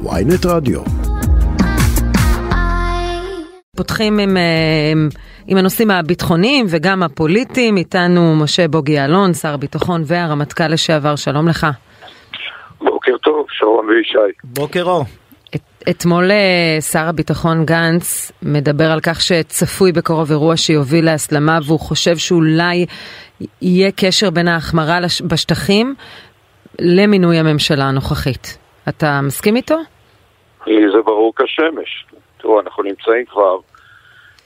ויינט רדיו. פותחים עם, אה, עם הנושאים הביטחוניים וגם הפוליטיים, איתנו משה בוגי יעלון, שר הביטחון והרמטכ"ל לשעבר, שלום לך. בוקר טוב, שרון וישי. בוקר אור. את, אתמול אה, שר הביטחון גנץ מדבר על כך שצפוי בקרוב אירוע שיוביל להסלמה והוא חושב שאולי יהיה קשר בין ההחמרה לש, בשטחים למינוי הממשלה הנוכחית. אתה מסכים איתו? לי זה ברור כשמש. תראו, אנחנו נמצאים כבר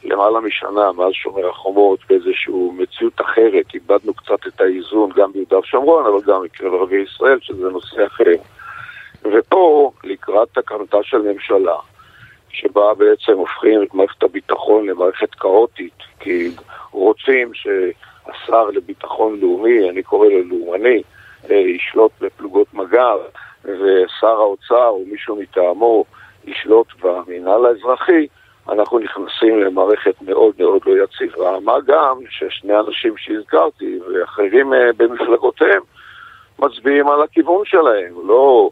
למעלה משנה מאז שומר החומות באיזושהי מציאות אחרת. איבדנו קצת את האיזון גם ביהודה ושומרון, אבל גם מקרב ערביי ישראל, שזה נושא אחר. ופה, לקראת תקנתה של ממשלה, שבה בעצם הופכים את מערכת הביטחון למערכת כאוטית, כי רוצים שהשר לביטחון לאומי, אני קורא לו לאומני, אה, ישלוט בפלוגות מג"ב, ושר האוצר או מישהו מטעמו ישלוט במינהל האזרחי, אנחנו נכנסים למערכת מאוד מאוד לא יציבה, מה גם ששני אנשים שהזכרתי ואחרים אה, במפלגותיהם מצביעים על הכיוון שלהם, לא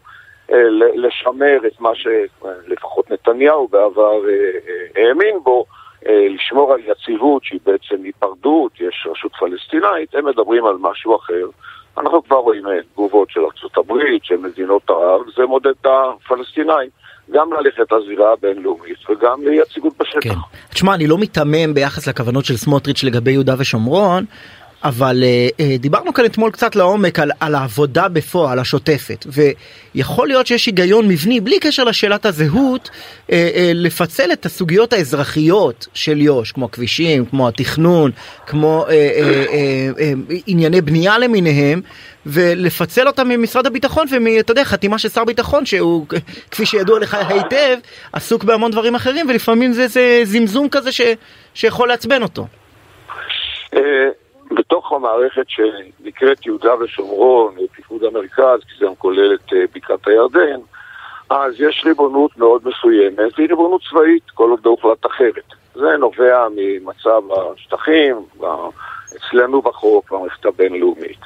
אה, לשמר את מה שלפחות נתניהו בעבר האמין בו, לשמור על יציבות שהיא בעצם היפרדות, יש רשות פלסטינאית, הם מדברים על משהו אחר. אנחנו כבר רואים אה, תגובות של ארה"ב, של מדינות ערב, זה מודד את הפלסטינאים. גם ללכת לזירה הבינלאומית וגם ליציבות בשטח. כן. תשמע, אני לא מיתמם ביחס לכוונות של סמוטריץ' לגבי יהודה ושומרון, אבל uh, uh, דיברנו כאן אתמול קצת לעומק על, על העבודה בפועל, השוטפת, ויכול להיות שיש היגיון מבני, בלי קשר לשאלת הזהות, uh, uh, לפצל את הסוגיות האזרחיות של יו"ש, כמו הכבישים, כמו התכנון, כמו uh, uh, uh, uh, ענייני בנייה למיניהם, ולפצל אותם ממשרד הביטחון ואתה יודע, חתימה של שר ביטחון שהוא, כפי שידוע לך היטב, עסוק בהמון דברים אחרים, ולפעמים זה, זה זמזום כזה ש, שיכול לעצבן אותו. המערכת שנקראת יהודה ושומרון, פיקוד המרכז, כי זה כולל את אה, בקעת הירדן, אז יש ריבונות מאוד מסוימת, והיא ריבונות צבאית, כל עוד לא הוחלט אחרת. זה נובע ממצב השטחים, אצלנו בחוק, במערכת הבינלאומית.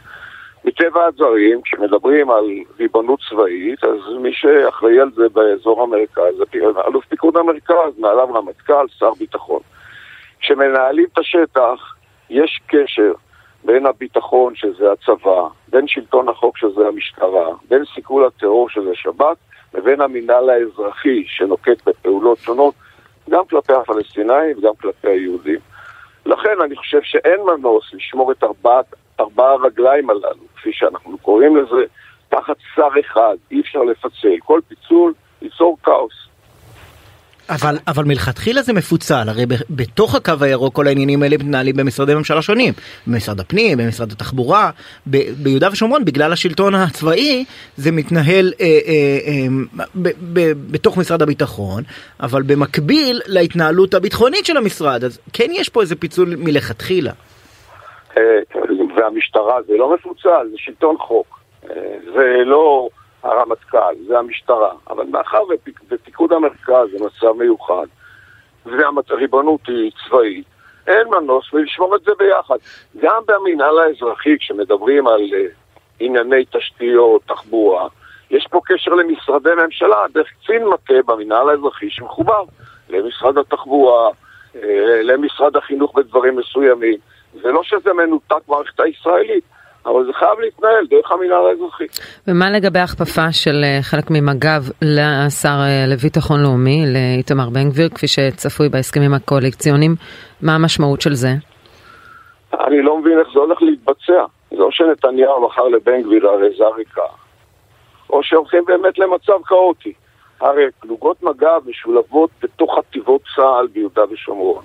מטבע הדברים, כשמדברים על ריבונות צבאית, אז מי שאחראי על זה באזור המרכז זה אלוף פיקוד המרכז, מעליו רמטכ"ל, שר ביטחון. כשמנהלים את השטח, יש קשר בין הביטחון, שזה הצבא, בין שלטון החוק, שזה המשטרה, בין סיכול הטרור, שזה שב"כ, לבין המינהל האזרחי, שנוקט בפעולות שונות, גם כלפי הפלסטינאים וגם כלפי היהודים. לכן אני חושב שאין מנוס לשמור את ארבעת, ארבע הרגליים הללו, כפי שאנחנו קוראים לזה, תחת שר אחד, אי אפשר לפצל. כל פיצול. אבל, אבל מלכתחילה זה מפוצל, הרי בתוך הקו הירוק כל העניינים האלה מתנהלים במשרדי ממשלה שונים, במשרד הפנים, במשרד התחבורה, ב, ביהודה ושומרון בגלל השלטון הצבאי זה מתנהל אה, אה, אה, ב, ב, בתוך משרד הביטחון, אבל במקביל להתנהלות הביטחונית של המשרד, אז כן יש פה איזה פיצול מלכתחילה. אה, והמשטרה זה לא מפוצל, זה שלטון חוק, אה, זה לא... הרמטכ"ל, זה המשטרה, אבל מאחר ופיקוד המרכז זה מצב מיוחד, והריבונות היא צבאית, אין מנוס ולשמור את זה ביחד. גם במינהל האזרחי, כשמדברים על uh, ענייני תשתיות, תחבורה, יש פה קשר למשרדי ממשלה, דרך קצין מטה במינהל האזרחי שמחובר למשרד התחבורה, uh, למשרד החינוך בדברים מסוימים. זה לא שזה מנותק מהמערכת הישראלית. אבל זה חייב להתנהל דרך המינהל האזרחי. ומה לגבי הכפפה של אה, חלק ממג"ב לשר אה, לביטחון לאומי, לאיתמר בן גביר, כפי שצפוי בהסכמים הקואליציוניים? מה המשמעות של זה? אני לא מבין איך זה הולך להתבצע. זה או שנתניהו מכר לבן גביר הרי זריקה, או שהולכים באמת למצב כאוטי. הרי פלוגות מג"ב משולבות בתוך חטיבות צה"ל ביהודה ושומרון.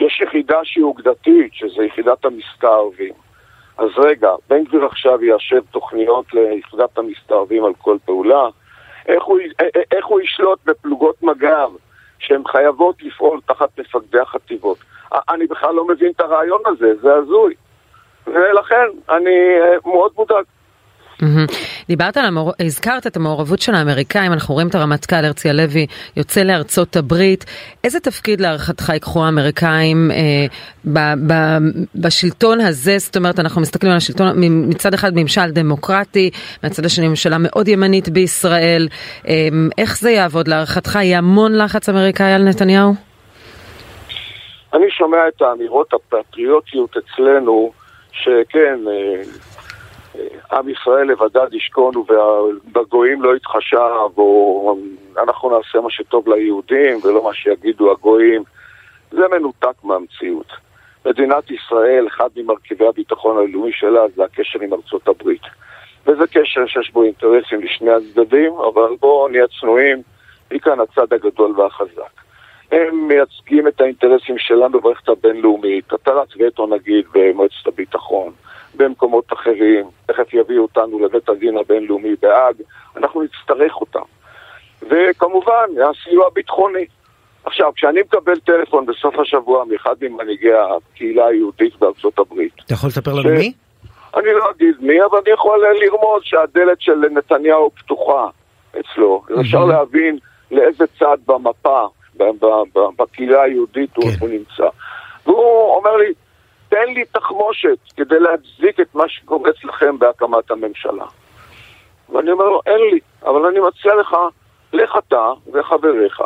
יש יחידה שהיא אוגדתית, שזה יחידת המסתערבים. אז רגע, בן גביר עכשיו יאשר תוכניות ליחידת המסתערבים על כל פעולה? איך הוא, איך הוא ישלוט בפלוגות מג"ב שהן חייבות לפעול תחת מפקדי החטיבות? אני בכלל לא מבין את הרעיון הזה, זה הזוי. ולכן אני אה, מאוד מודאג. דיברת על המעור... הזכרת את המעורבות של האמריקאים, אנחנו רואים את הרמטכ"ל הרצי הלוי יוצא לארצות הברית. איזה תפקיד להערכתך ייקחו האמריקאים אה, ב... ב... בשלטון הזה? זאת אומרת, אנחנו מסתכלים על השלטון מצד אחד ממשל דמוקרטי, מצד השני ממשלה מאוד ימנית בישראל. אה, איך זה יעבוד להערכתך? יהיה המון לחץ אמריקאי על נתניהו? אני שומע את האמירות הפטריוטיות אצלנו, שכן, אה, עם ישראל לבדד ישכון ובגויים לא יתחשב, או אנחנו נעשה מה שטוב ליהודים ולא מה שיגידו הגויים. זה מנותק מהמציאות. מדינת ישראל, אחד ממרכיבי הביטחון הלאומי שלה זה הקשר עם ארצות הברית. וזה קשר שיש בו אינטרסים לשני הצדדים, אבל בואו נהיה צנועים, מכאן הצד הגדול והחזק. הם מייצגים את האינטרסים שלנו במערכת הבינלאומית, הטלת וטו נגיד במועצת הביטחון, במקומות אחרים, תכף יביאו אותנו לבית הדין הבינלאומי בהאג, אנחנו נצטרך אותם. וכמובן, הסיוע הביטחוני. עכשיו, כשאני מקבל טלפון בסוף השבוע מאחד ממנהיגי הקהילה היהודית בארצות הברית... אתה יכול לספר לנו מי? אני לא אגיד מי, אבל אני יכול לרמוז שהדלת של נתניהו פתוחה אצלו. אפשר להבין לאיזה צד במפה בקהילה היהודית כן. הוא נמצא. והוא אומר לי, תן לי תחמושת כדי להצדיק את מה שקורה אצלכם בהקמת הממשלה. ואני אומר לו, אין לי, אבל אני מציע לך, לך אתה וחבריך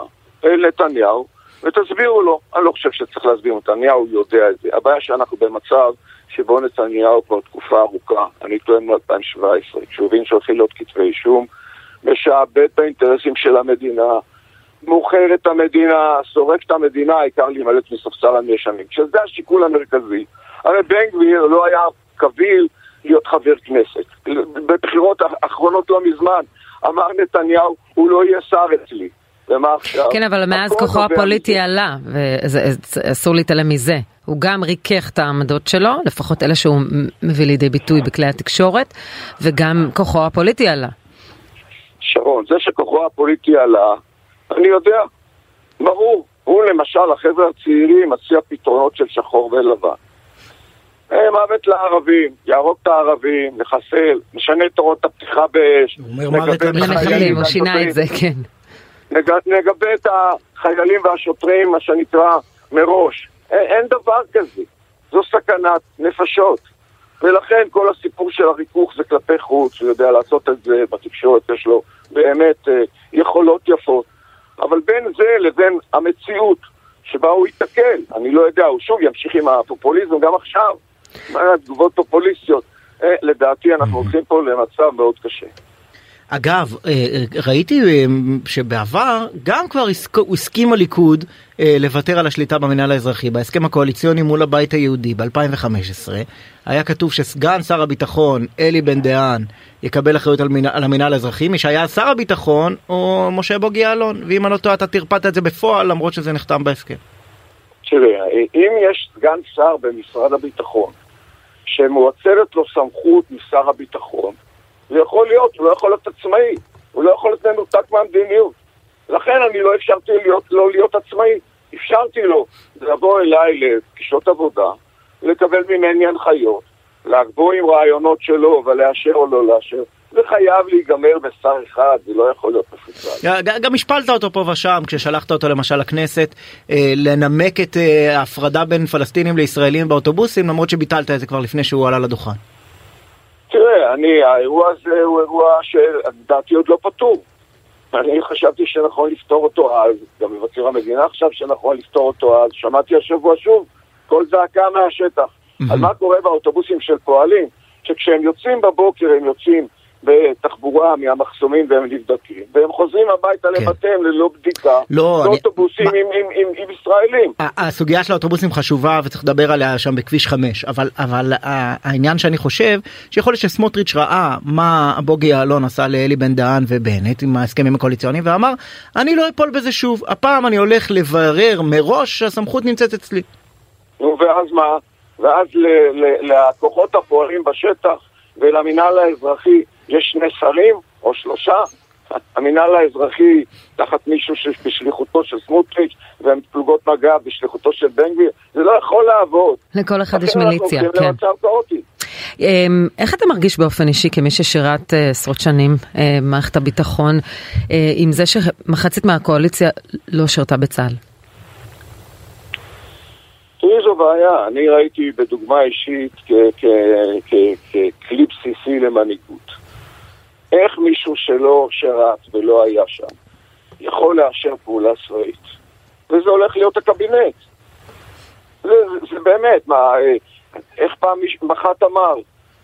אל נתניהו ותסבירו לו. אני לא חושב שצריך להסביר, נתניהו יודע את זה. הבעיה שאנחנו במצב שבו נתניהו כבר תקופה ארוכה, אני טוען מ-2017, כשהוא הבין שהולכים להיות כתבי אישום, משעבד באינטרסים של המדינה, מוכר את המדינה, סורק את המדינה, העיקר להימלט מספסל הנאשמים. שזה השיקול המרכזי. הרי בן גביר לא היה קביל להיות חבר כנסת. בבחירות האחרונות לא מזמן אמר נתניהו, הוא לא יהיה שר אצלי. ומה עכשיו? כן, אבל מאז כוחו הפוליטי עלה, ואסור להתעלם מזה. הוא גם ריכך את העמדות שלו, לפחות אלה שהוא מביא לידי ביטוי בכלי התקשורת, וגם כוחו הפוליטי עלה. שרון, זה שכוחו הפוליטי עלה, אני יודע, ברור. הוא למשל, החבר'ה הצעירים מציע פתרונות של שחור ולבן. אה, מוות לערבים, יהרוג את הערבים, נחסל, נשנה את תורות הפתיחה באש. הוא אומר מוות למחבלים, הוא שינה את זה, כן. נגבה את החיילים והשוטרים, מה שנקרא, מראש. אין, אין דבר כזה. זו סכנת נפשות. ולכן כל הסיפור של הריכוך זה כלפי חוץ, הוא יודע לעשות את זה בתקשורת, יש לו באמת אה, יכולות יפות. אבל בין זה לבין המציאות שבה הוא ייתקל, אני לא יודע, הוא שוב ימשיך עם הפופוליזם גם עכשיו, תגובות פופוליסטיות. אה, לדעתי אנחנו הולכים פה למצב מאוד קשה. אגב, אה, אה, ראיתי אה, שבעבר גם כבר הסכים הליכוד לוותר על השליטה במנהל האזרחי בהסכם הקואליציוני מול הבית היהודי ב-2015 היה כתוב שסגן שר הביטחון אלי בן דהן יקבל אחריות על, מנהל, על המנהל האזרחי. מי שהיה שר הביטחון הוא משה בוגי יעלון. ואם אני לא טועה אתה טרפדת את זה בפועל למרות שזה נחתם בהסכם. תראה, אם יש סגן שר במשרד הביטחון שמואצלת לו סמכות משר הביטחון זה יכול להיות, הוא לא יכול להיות עצמאי, הוא לא יכול להיות מנותק מהמדיניות. לכן אני לא אפשרתי להיות, לא להיות עצמאי, אפשרתי לו לבוא אליי לפגישות עבודה, לקבל ממני הנחיות, לעבור עם רעיונות שלו ולאשר או לא לאשר. זה חייב להיגמר בשר אחד, זה לא יכול להיות מפוצל. גם השפלת אותו פה ושם כששלחת אותו למשל לכנסת אה, לנמק את אה, ההפרדה בין פלסטינים לישראלים באוטובוסים למרות שביטלת את זה כבר לפני שהוא עלה לדוכן. תראה, אני, האירוע הזה הוא אירוע שלדעתי עוד לא פתור. אני חשבתי שנכון לפתור אותו אז, גם מבקר המדינה חשב שנכון לפתור אותו אז, שמעתי השבוע שוב, קול זעקה מהשטח. על מה קורה באוטובוסים של פועלים, שכשהם יוצאים בבוקר הם יוצאים בתחבורה מהמחסומים והם נבדקים, והם חוזרים הביתה כן. לבתיהם ללא בדיקה, לא, באוטובוסים אני... עם, עם, עם, עם ישראלים. הסוגיה של האוטובוסים חשובה וצריך לדבר עליה שם בכביש 5, אבל, אבל העניין שאני חושב, שיכול להיות שסמוטריץ' ראה מה בוגי יעלון עשה לאלי בן דהן ובנט עם ההסכמים הקואליציוניים ואמר, אני לא אפול בזה שוב, הפעם אני הולך לברר מראש שהסמכות נמצאת אצלי. נו ואז מה? ואז לכוחות הפועלים בשטח ולמינהל האזרחי יש שני שרים או שלושה, המינהל האזרחי תחת מישהו בשליחותו של סמוטריץ' והם פלוגות מג"ב בשליחותו של בן גביר, זה לא יכול לעבוד. לכל אחד יש מיליציה, כן. אמ, איך אתה מרגיש באופן אישי כמי ששירת אה, עשרות שנים במערכת הביטחון עם זה שמחצית מהקואליציה לא שירתה בצה"ל? תראי, זו בעיה. אני ראיתי בדוגמה אישית ככלי בסיסי למנהיגות. איך מישהו שלא שירת ולא היה שם יכול לאשר פעולה צבאית? וזה הולך להיות הקבינט. זה, זה, זה באמת, מה, אה, איך פעם מח"ט אמר?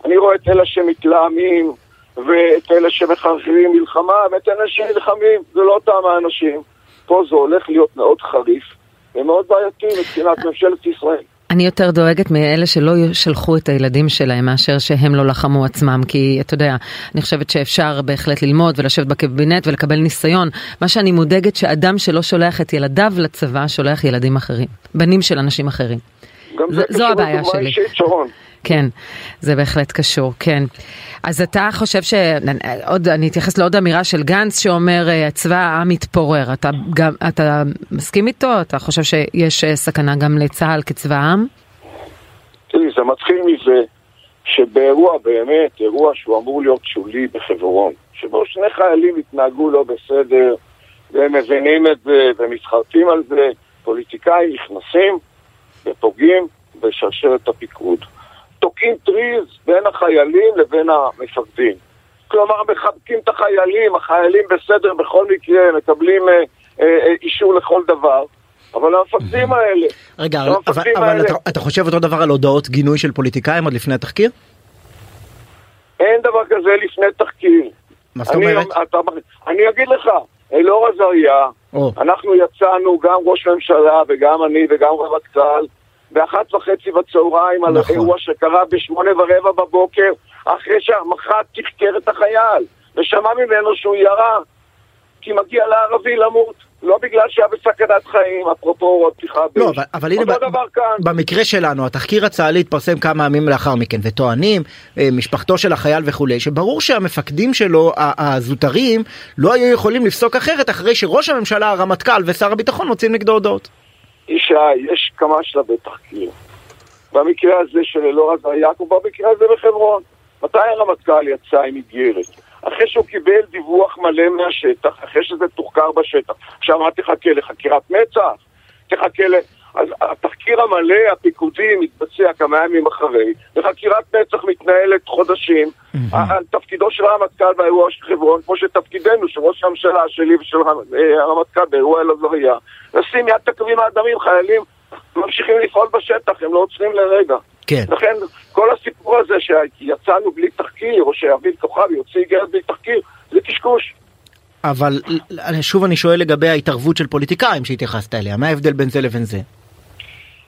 אני רואה את אלה שמתלהמים ואת אלה שמחרחרים מלחמה ואת אלה שנלחמים, זה לא אותם האנשים. פה זה הולך להיות מאוד חריף ומאוד בעייתי מבחינת ממשלת ישראל. אני יותר דואגת מאלה שלא שלחו את הילדים שלהם מאשר שהם לא לחמו עצמם כי אתה יודע אני חושבת שאפשר בהחלט ללמוד ולשבת בקבינט ולקבל ניסיון מה שאני מודאגת שאדם שלא שולח את ילדיו לצבא שולח ילדים אחרים בנים של אנשים אחרים. זה, זו הבעיה שלי. אישית, שרון. כן, זה בהחלט קשור, כן. אז אתה חושב ש... עוד, אני אתייחס לעוד אמירה של גנץ שאומר אה, צבא העם מתפורר. אתה, גם, אתה מסכים איתו? אתה חושב שיש אה, סכנה גם לצה"ל כצבא העם? תראי, זה מתחיל מזה שבאירוע באמת, אירוע שהוא אמור להיות שולי בחברון, שבו שני חיילים התנהגו לא בסדר, והם מבינים את זה ומתחרטים על זה, פוליטיקאים נכנסים ופוגעים בשרשרת הפיקוד. תוקעים טריז בין החיילים לבין המפקדים. כלומר, מחבקים את החיילים, החיילים בסדר בכל מקרה, מקבלים אה, אה, אה, אישור לכל דבר. אבל המפקדים האלה... רגע, אבל, אבל האלה... אתה, אתה חושב אותו דבר על הודעות גינוי של פוליטיקאים עוד לפני התחקיר? אין דבר כזה לפני תחקיר. מה זאת אומרת? אתה, אני אגיד לך, אלאור עזריה, אנחנו יצאנו, גם ראש ממשלה וגם אני וגם רמטכ"ל, באחת וחצי בצהריים על נכון. אירוע שקרה בשמונה ורבע בבוקר, אחרי שהמח"ט תחקר את החייל, ושמע ממנו שהוא ירה, כי מגיע לערבי למות. לא בגלל שהיה בסכנת חיים, אפרופו פתיחה באש. לא, אבל, אבל הנה, ב- במקרה שלנו, התחקיר הצה"לי התפרסם כמה ימים לאחר מכן, וטוענים, אה, משפחתו של החייל וכולי, שברור שהמפקדים שלו, הזוטרים, לא היו יכולים לפסוק אחרת אחרי שראש הממשלה, הרמטכ"ל ושר הביטחון מוצאים נגדו הודעות. ישי, יש כמה שלבי תחקיר. במקרה הזה של אלאור עזריאק ובמקרה הזה בחברון. מתי הרמטכ"ל יצא עם איגרת? אחרי שהוא קיבל דיווח מלא מהשטח, אחרי שזה תוחקר בשטח. עכשיו מה תחכה? לחקירת מצ"ח? תחכה ל... אז התחקיר המלא, הפיקודי, מתבצע כמה ימים אחרי, וחקירת מצ"ח מתנהלת חודשים. על תפקידו של הרמטכ"ל באירוע של חברון, כמו שתפקידנו, של ראש הממשלה שלי ושל אה, הרמטכ"ל באירוע אלעזריה, לשים יד תקווים האדמים, חיילים ממשיכים לפעול בשטח, הם לא עוצרים לרגע. כן. לכן, כל הסיפור הזה שיצאנו בלי תחקיר, או שאביב כוכב יוצא איגרת בלי תחקיר, זה קשקוש. אבל שוב אני שואל לגבי ההתערבות של פוליטיקאים שהתייחסת אליה, מה ההבדל בין זה לבין זה?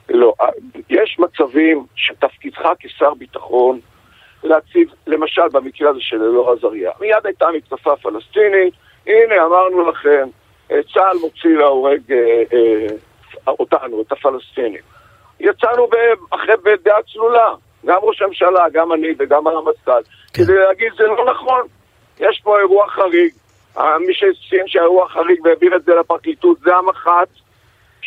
לא, יש מצבים שתפקידך כשר ביטחון להציב, למשל במקרה הזה של אלאור עזריה, מיד הייתה מתקפה פלסטינית, הנה אמרנו לכם, אה, צה"ל מוציא להורג אה, אה, אותנו, את הפלסטינים. יצאנו אחרי בדעה צלולה, גם ראש הממשלה, גם אני וגם הרמטכ"ל, כן. כדי להגיד זה לא נכון, יש פה אירוע חריג. מי שציין שהאירוע חריג והעביר את זה לפרקליטות זה המח"ט,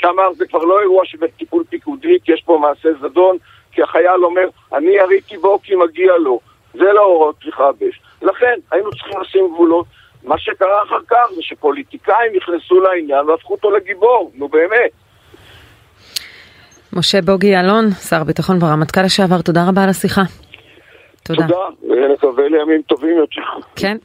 שאמר זה כבר לא אירוע שבטיפול פיקודי, כי יש פה מעשה זדון, כי החייל אומר, אני יריתי בו כי מגיע לו. זה לא הוראות פתיחה באש. לכן, היינו צריכים לשים גבולות. מה שקרה אחר כך זה שפוליטיקאים נכנסו לעניין והפכו אותו לגיבור, נו באמת. משה בוגי יעלון, שר הביטחון והרמטכ"ל לשעבר, תודה רבה על השיחה. תודה. תודה, ונקווה לימים טובים יותר. כן.